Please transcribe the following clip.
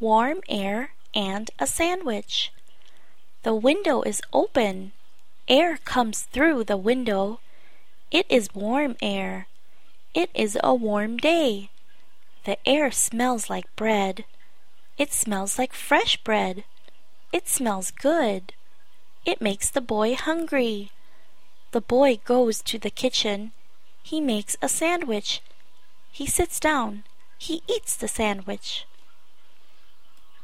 warm air, and a sandwich. The window is open. Air comes through the window. It is warm air. It is a warm day. The air smells like bread. It smells like fresh bread. It smells good. It makes the boy hungry. The boy goes to the kitchen. He makes a sandwich. He sits down. He eats the sandwich.